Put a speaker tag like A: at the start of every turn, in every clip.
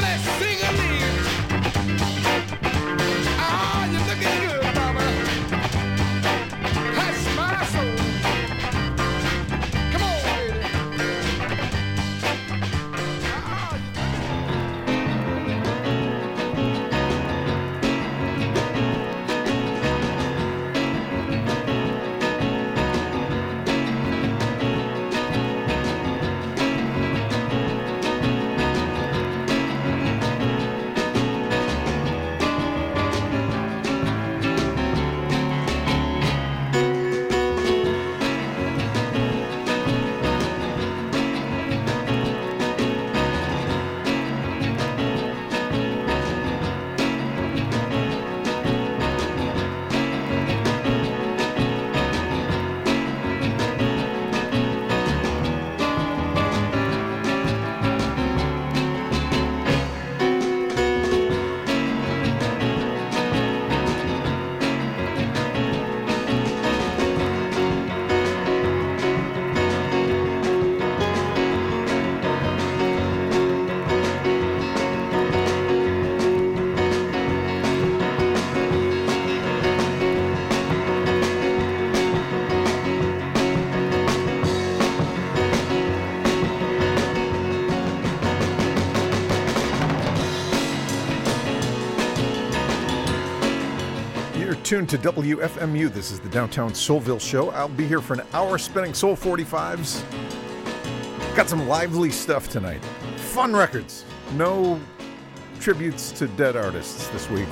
A: bless. Tuned to WFMU. This is the Downtown Soulville Show. I'll be here for an hour spinning Soul 45s. Got some lively stuff tonight. Fun records. No tributes to dead artists this week.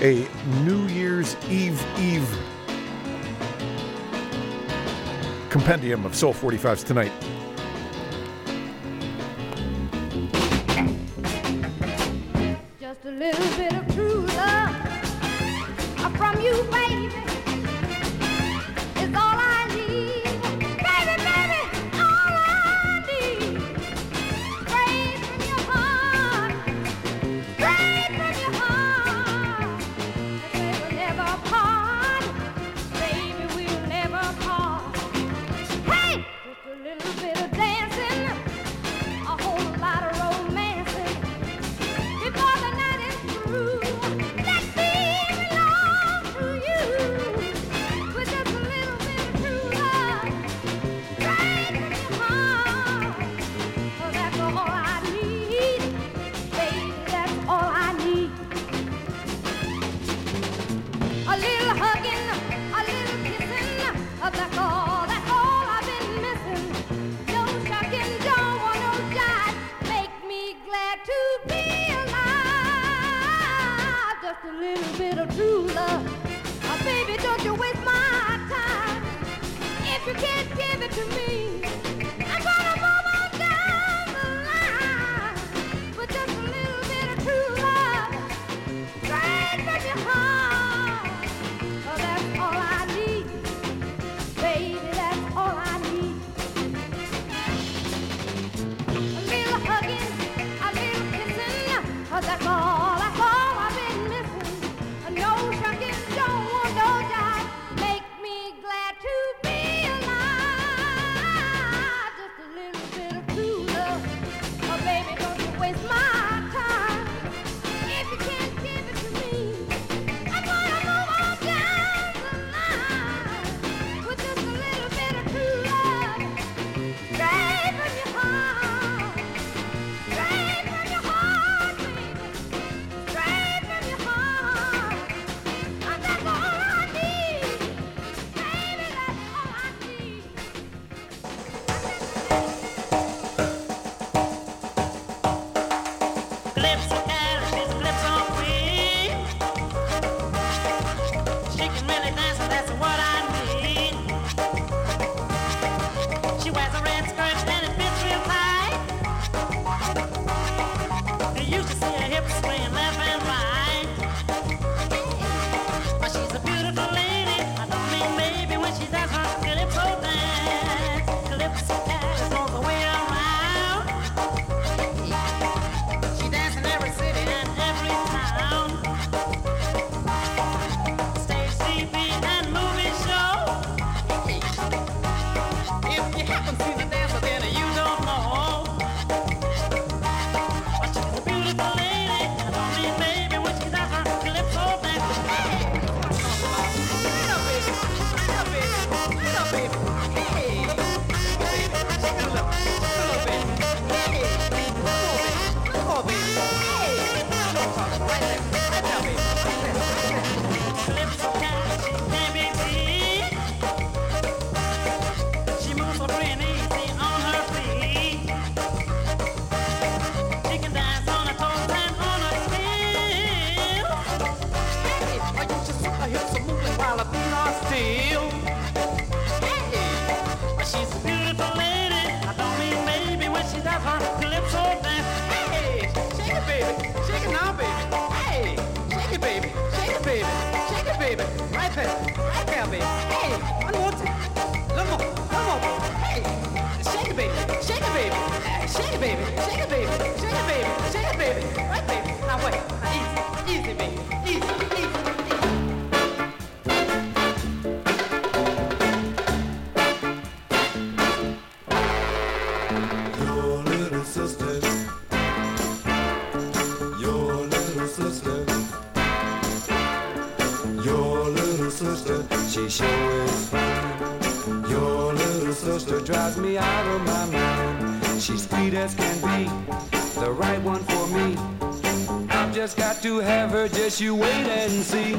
A: A New Year's Eve Eve compendium of Soul 45s tonight.
B: Just got to have her, just you wait and see. Your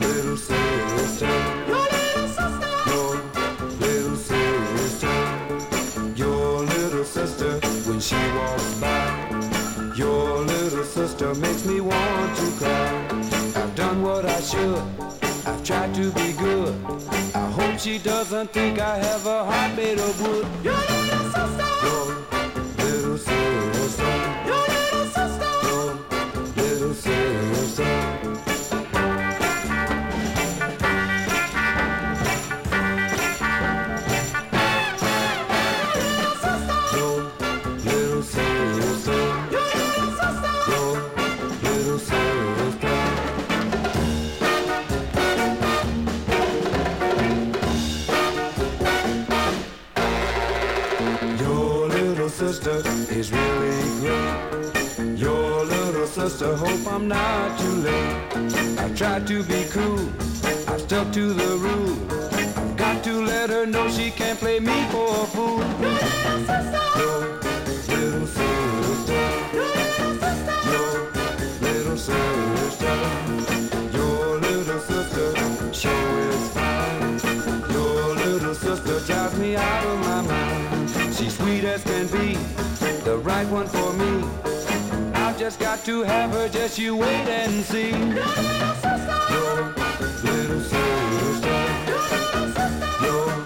B: little sister. Your little sister. Your little sister. Your little sister. When she walks by, your little sister makes me want to cry. I've what I should. I've tried to be good. I hope she doesn't think I have a heart made of wood. Your little sister. Your little sister. your little sister, hope I'm not too late. I tried to be cool, I stuck to the rule. I've got to let her know she can't play me for a fool. Your little sister, your little sister, your little sister, your little sister, sure is fine. Your little sister drives me out of my mind. She's sweet as can be, the right one for me just got to have her, just you wait and see. Your little sister. Your little sister.
C: just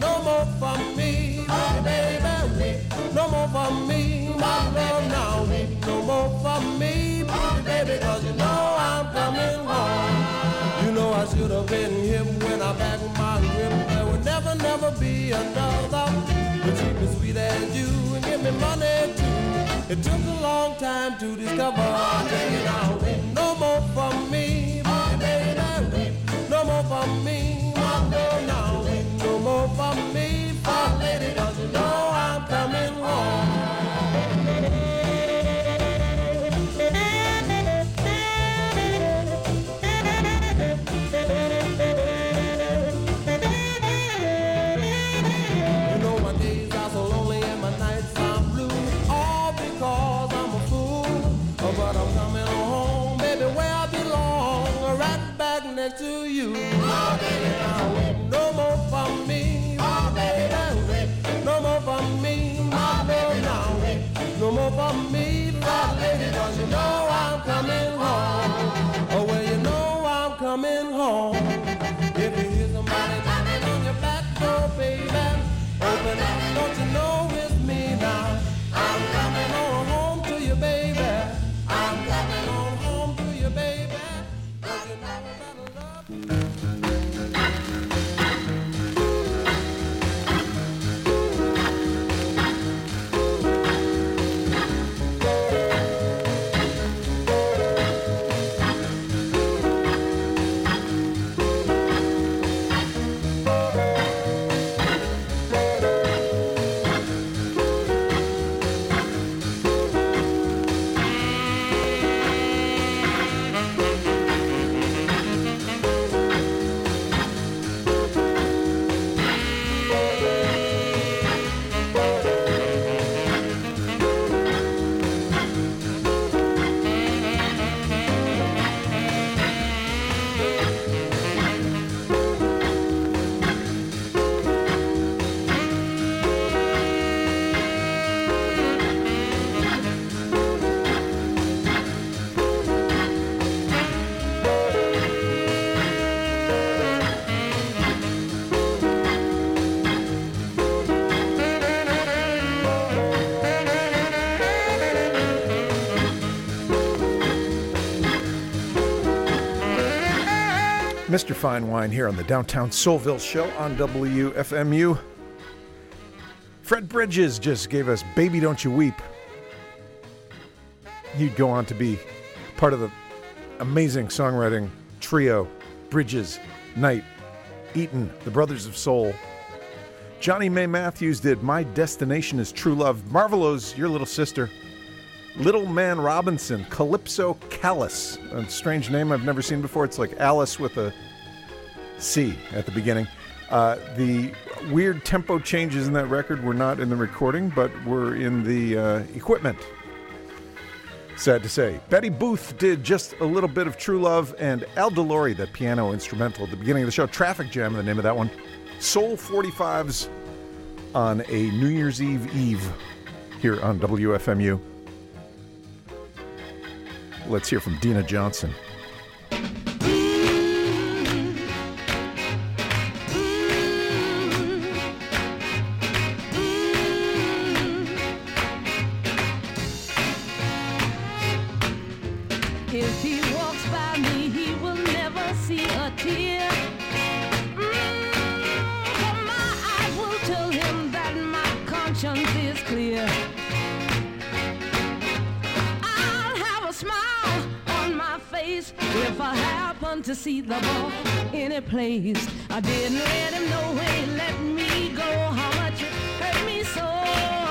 C: no more for me, baby, no more for me, my love now, no more for me, baby, cause you know I'm coming home. You know I should have been when I my grip. There would never, never be another sweet as you and give me money too. It took a long time to discover. I'll now, you. Baby, now, no more for me. Baby, no more for me. Now. No more for me, you know I'm coming home. Oh, well, you know I'm coming home. If you hear somebody knocking on your back door, baby, open up, don't you know it's me now? I'm coming home
D: Fine Wine here on the Downtown Soulville Show on WFMU. Fred Bridges just gave us Baby Don't You Weep. He'd go on to be part of the amazing songwriting trio Bridges, Knight, Eaton, the Brothers of Soul. Johnnie Mae Matthews did My Destination is True Love. Marvelows Your Little Sister. Little Man Robinson, Calypso Calice. A strange name I've never seen before. It's like Alice with a C at the beginning. Uh, the weird tempo changes in that record were not in the recording, but were in the uh, equipment. Sad to say. Betty Boothe did just a little bit of True Love, and Al de Lory, that piano instrumental at the beginning of the show. Traffic Jam, the name of that one. Soul 45s on a New Year's Eve Eve here on WFMU. Let's hear from Deena Johnson.
E: If I happen to see the boy in place. I didn't let him know he let me go how much it hurt me so.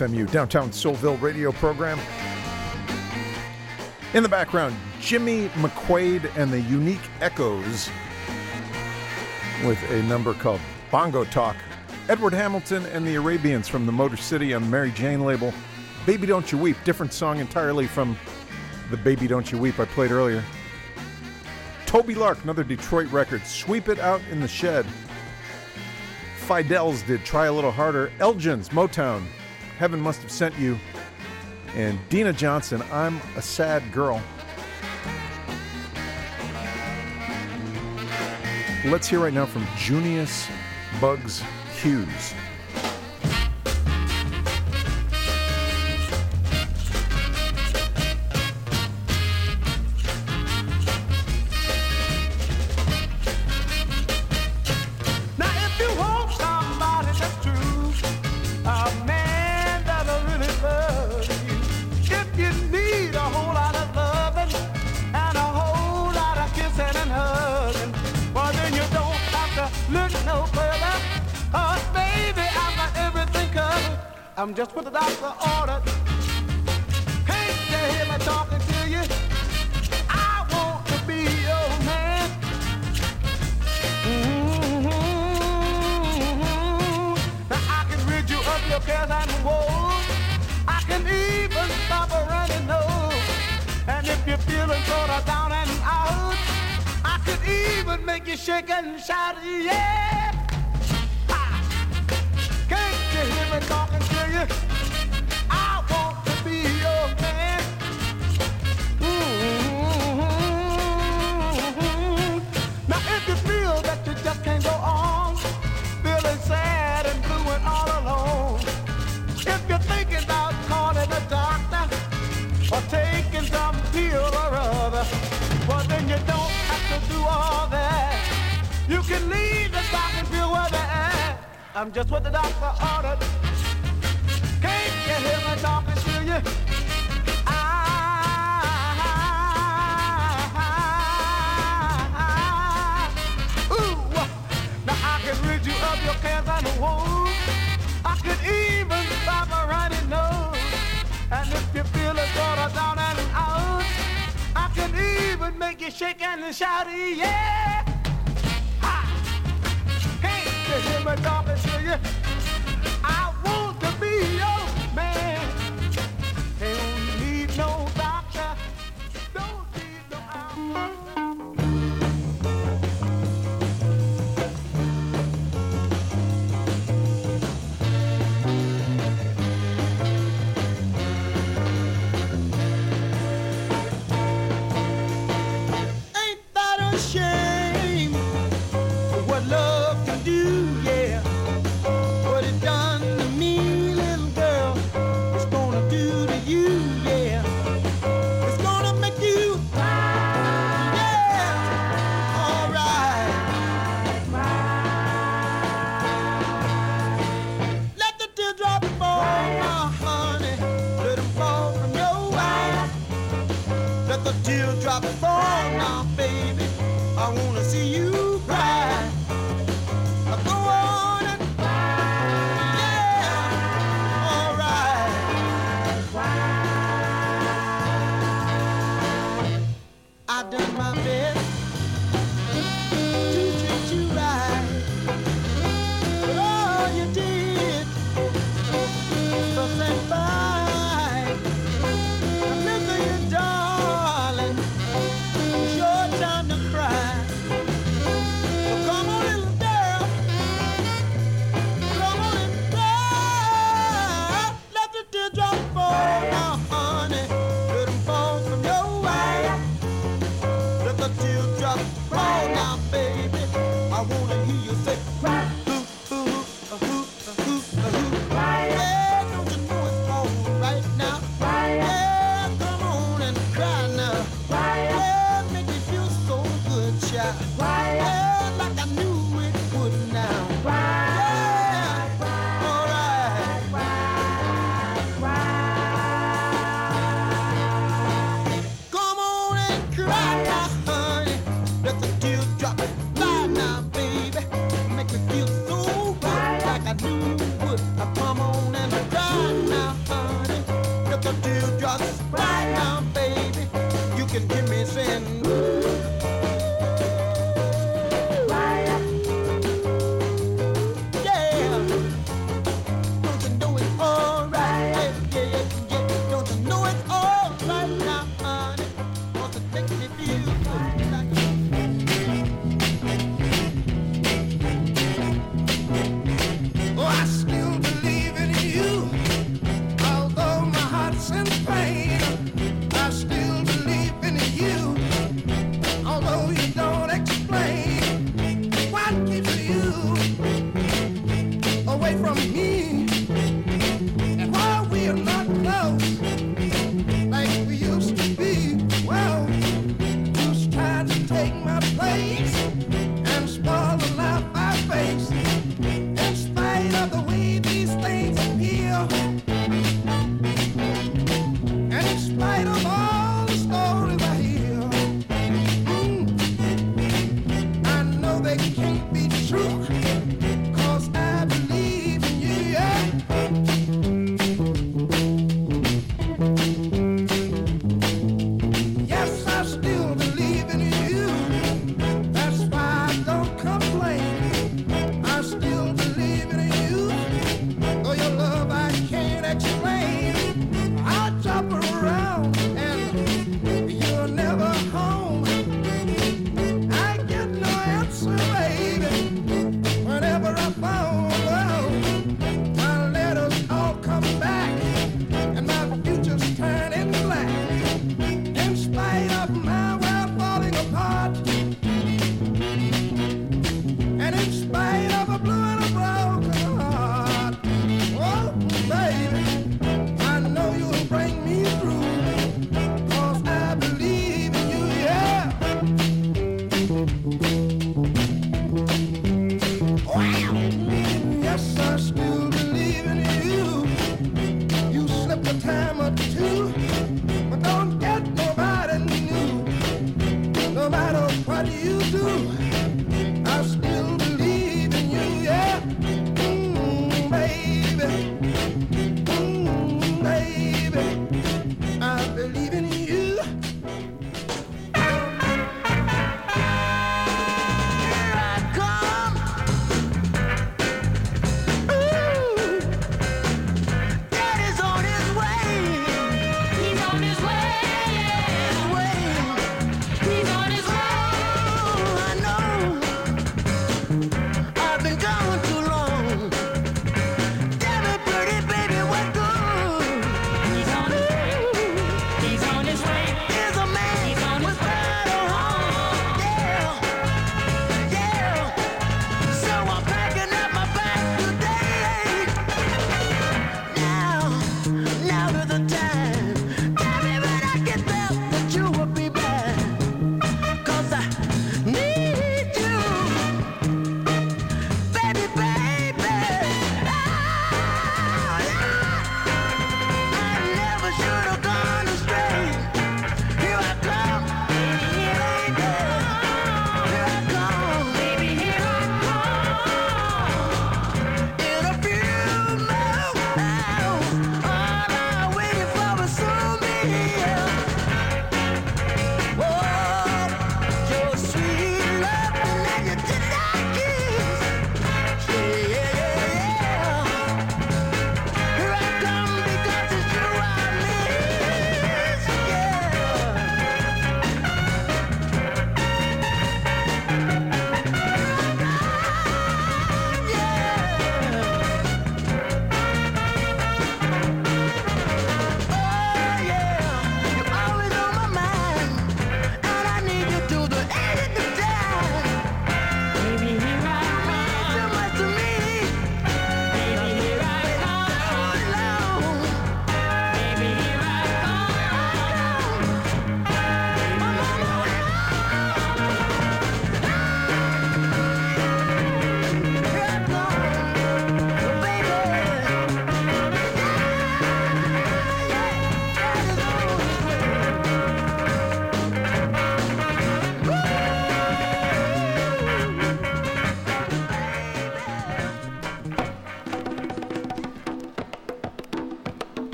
D: FMU downtown Soulville radio program. In the background, Jimmy McQuade and the Unique Echos with a number called Bongo Talk. Edward Hamilton and the Arabians from the Motor City on the Mary Jane label. Baby Don't You Weep, different song entirely from the Baby Don't You Weep I played earlier. Tobi Lark, another Detroit record, Sweep It Out in the Shed. Fi-Dels did Try a Little Harder. Elgins Motown, Heaven Must Have Sent You, and Deena Johnson, I'm a Sad Girl. Let's hear right now from Junius Bugs Hughes.
F: I'm just what the doctor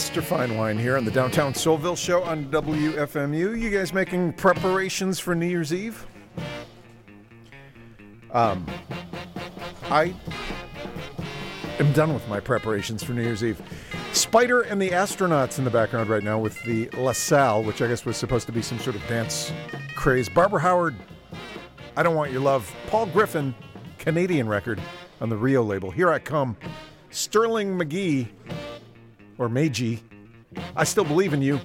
G: Mr. Fine Wine here on the Downtown Soulville Show on WFMU. You guys making preparations for New Year's Eve? Um, I am done with my preparations for New Year's Eve. Spider and the Astronauts in the background right now with the La Salle, which I guess was supposed to be some sort of dance craze. Barbara Howard, I Don't Want Your Love. Paul Griffin, Canadian record on the Rio label. Here I Come. Sterling Magee or Meiji. I still believe in you.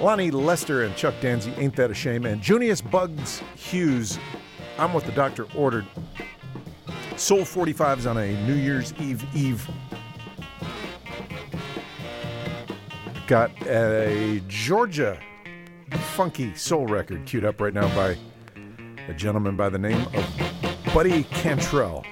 G: Lonnie Lester and Chuck Danzy, Ain't That a Shame, and Junius Bugs Hughes, I'm What the Doctor Ordered. Soul 45s on a New Year's Eve Eve. Got a Georgia funky soul record queued up right now by a gentleman by the name of Buddy Cantrell.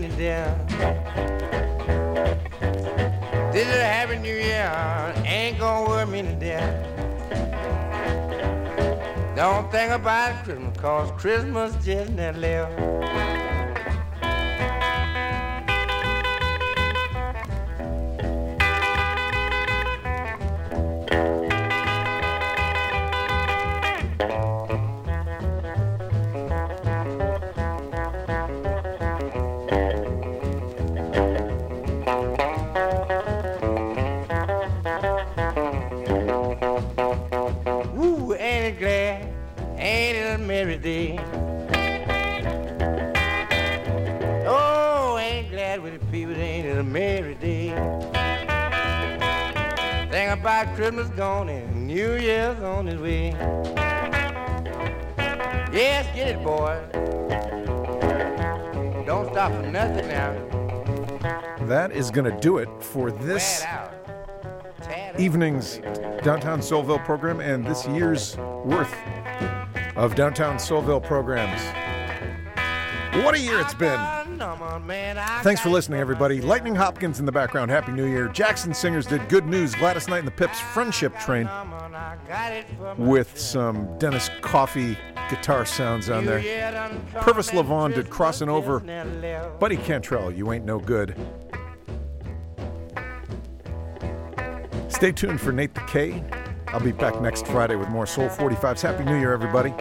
H: To
I: death. This is a happy new year, ain't gonna worry me to death. Don't think about Christmas, cause Christmas just never left. Nothing now.
D: That is going to do it for this
I: Flat out. Tad up.
D: evening's Downtown Soulville program and this year's worth of Downtown Soulville programs. What a year it's been. Thanks for listening, everybody. Lightning Hopkins in the background. Happy New Year. Jackson Singers did Good News. Gladys Knight and the Pips Friendship Train with some Dennis Coffey guitar sounds on there. Pervis La Vawn did Crossing Over. Buddy Cantrell, You Ain't No Good. Stay tuned for Nate the K. I'll be back next Friday with more Soul 45s. Happy New Year, everybody.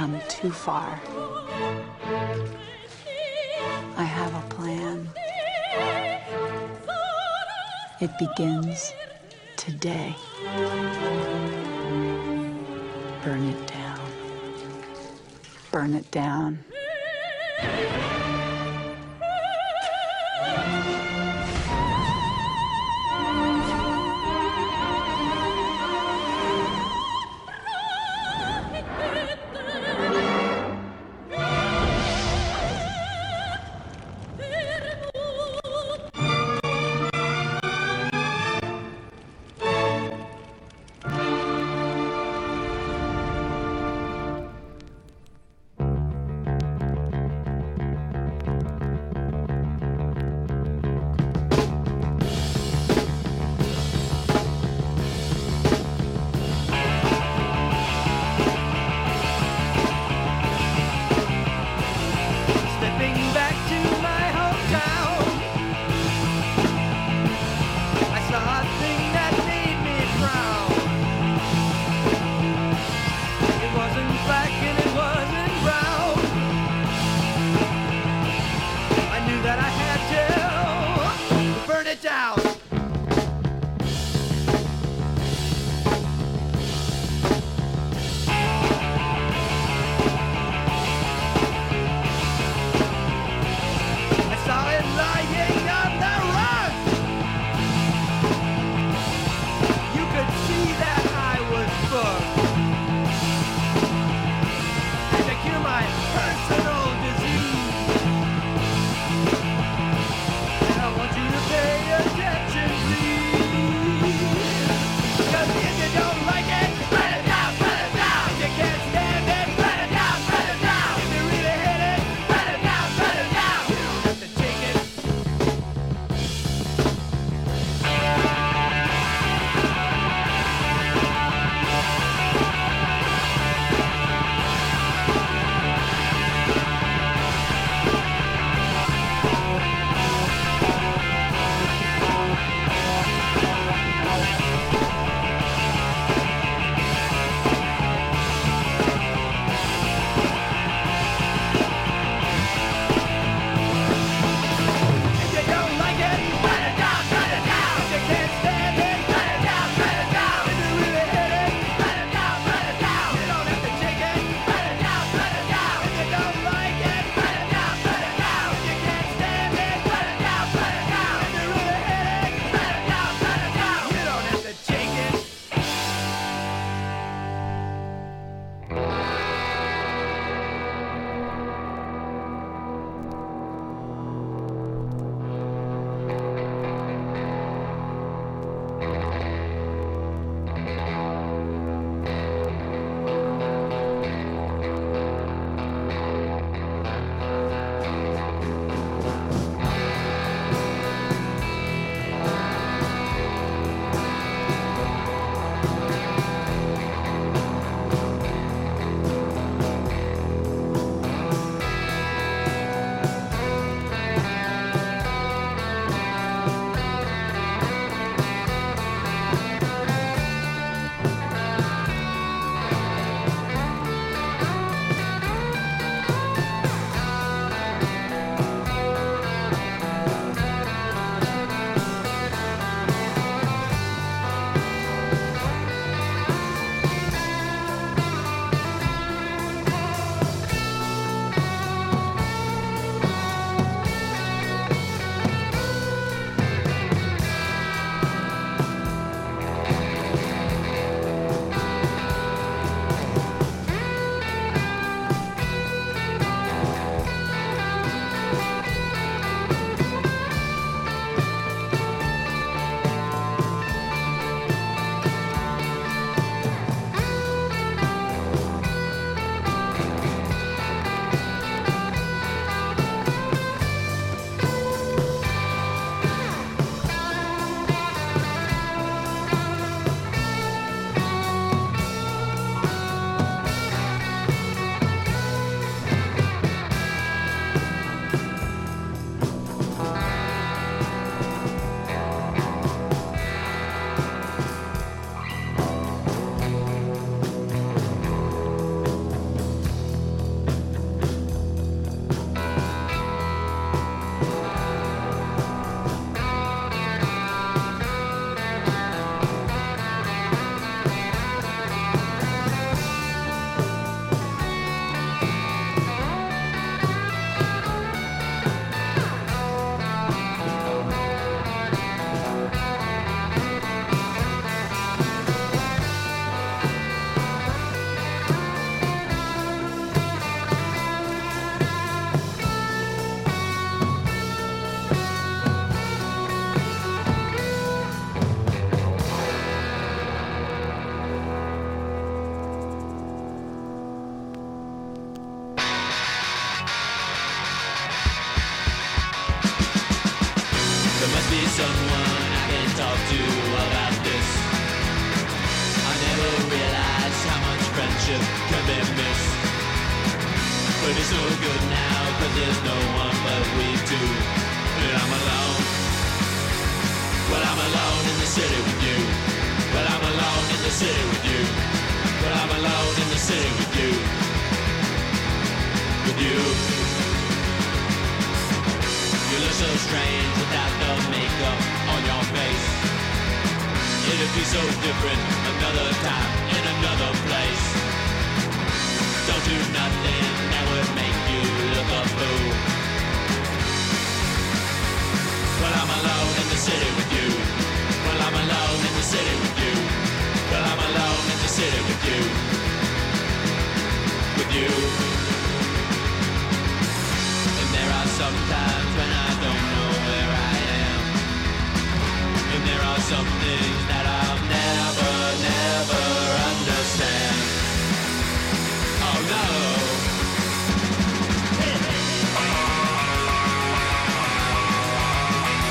J: Come too far. I have a plan. It begins today. Burn it down. Burn it down.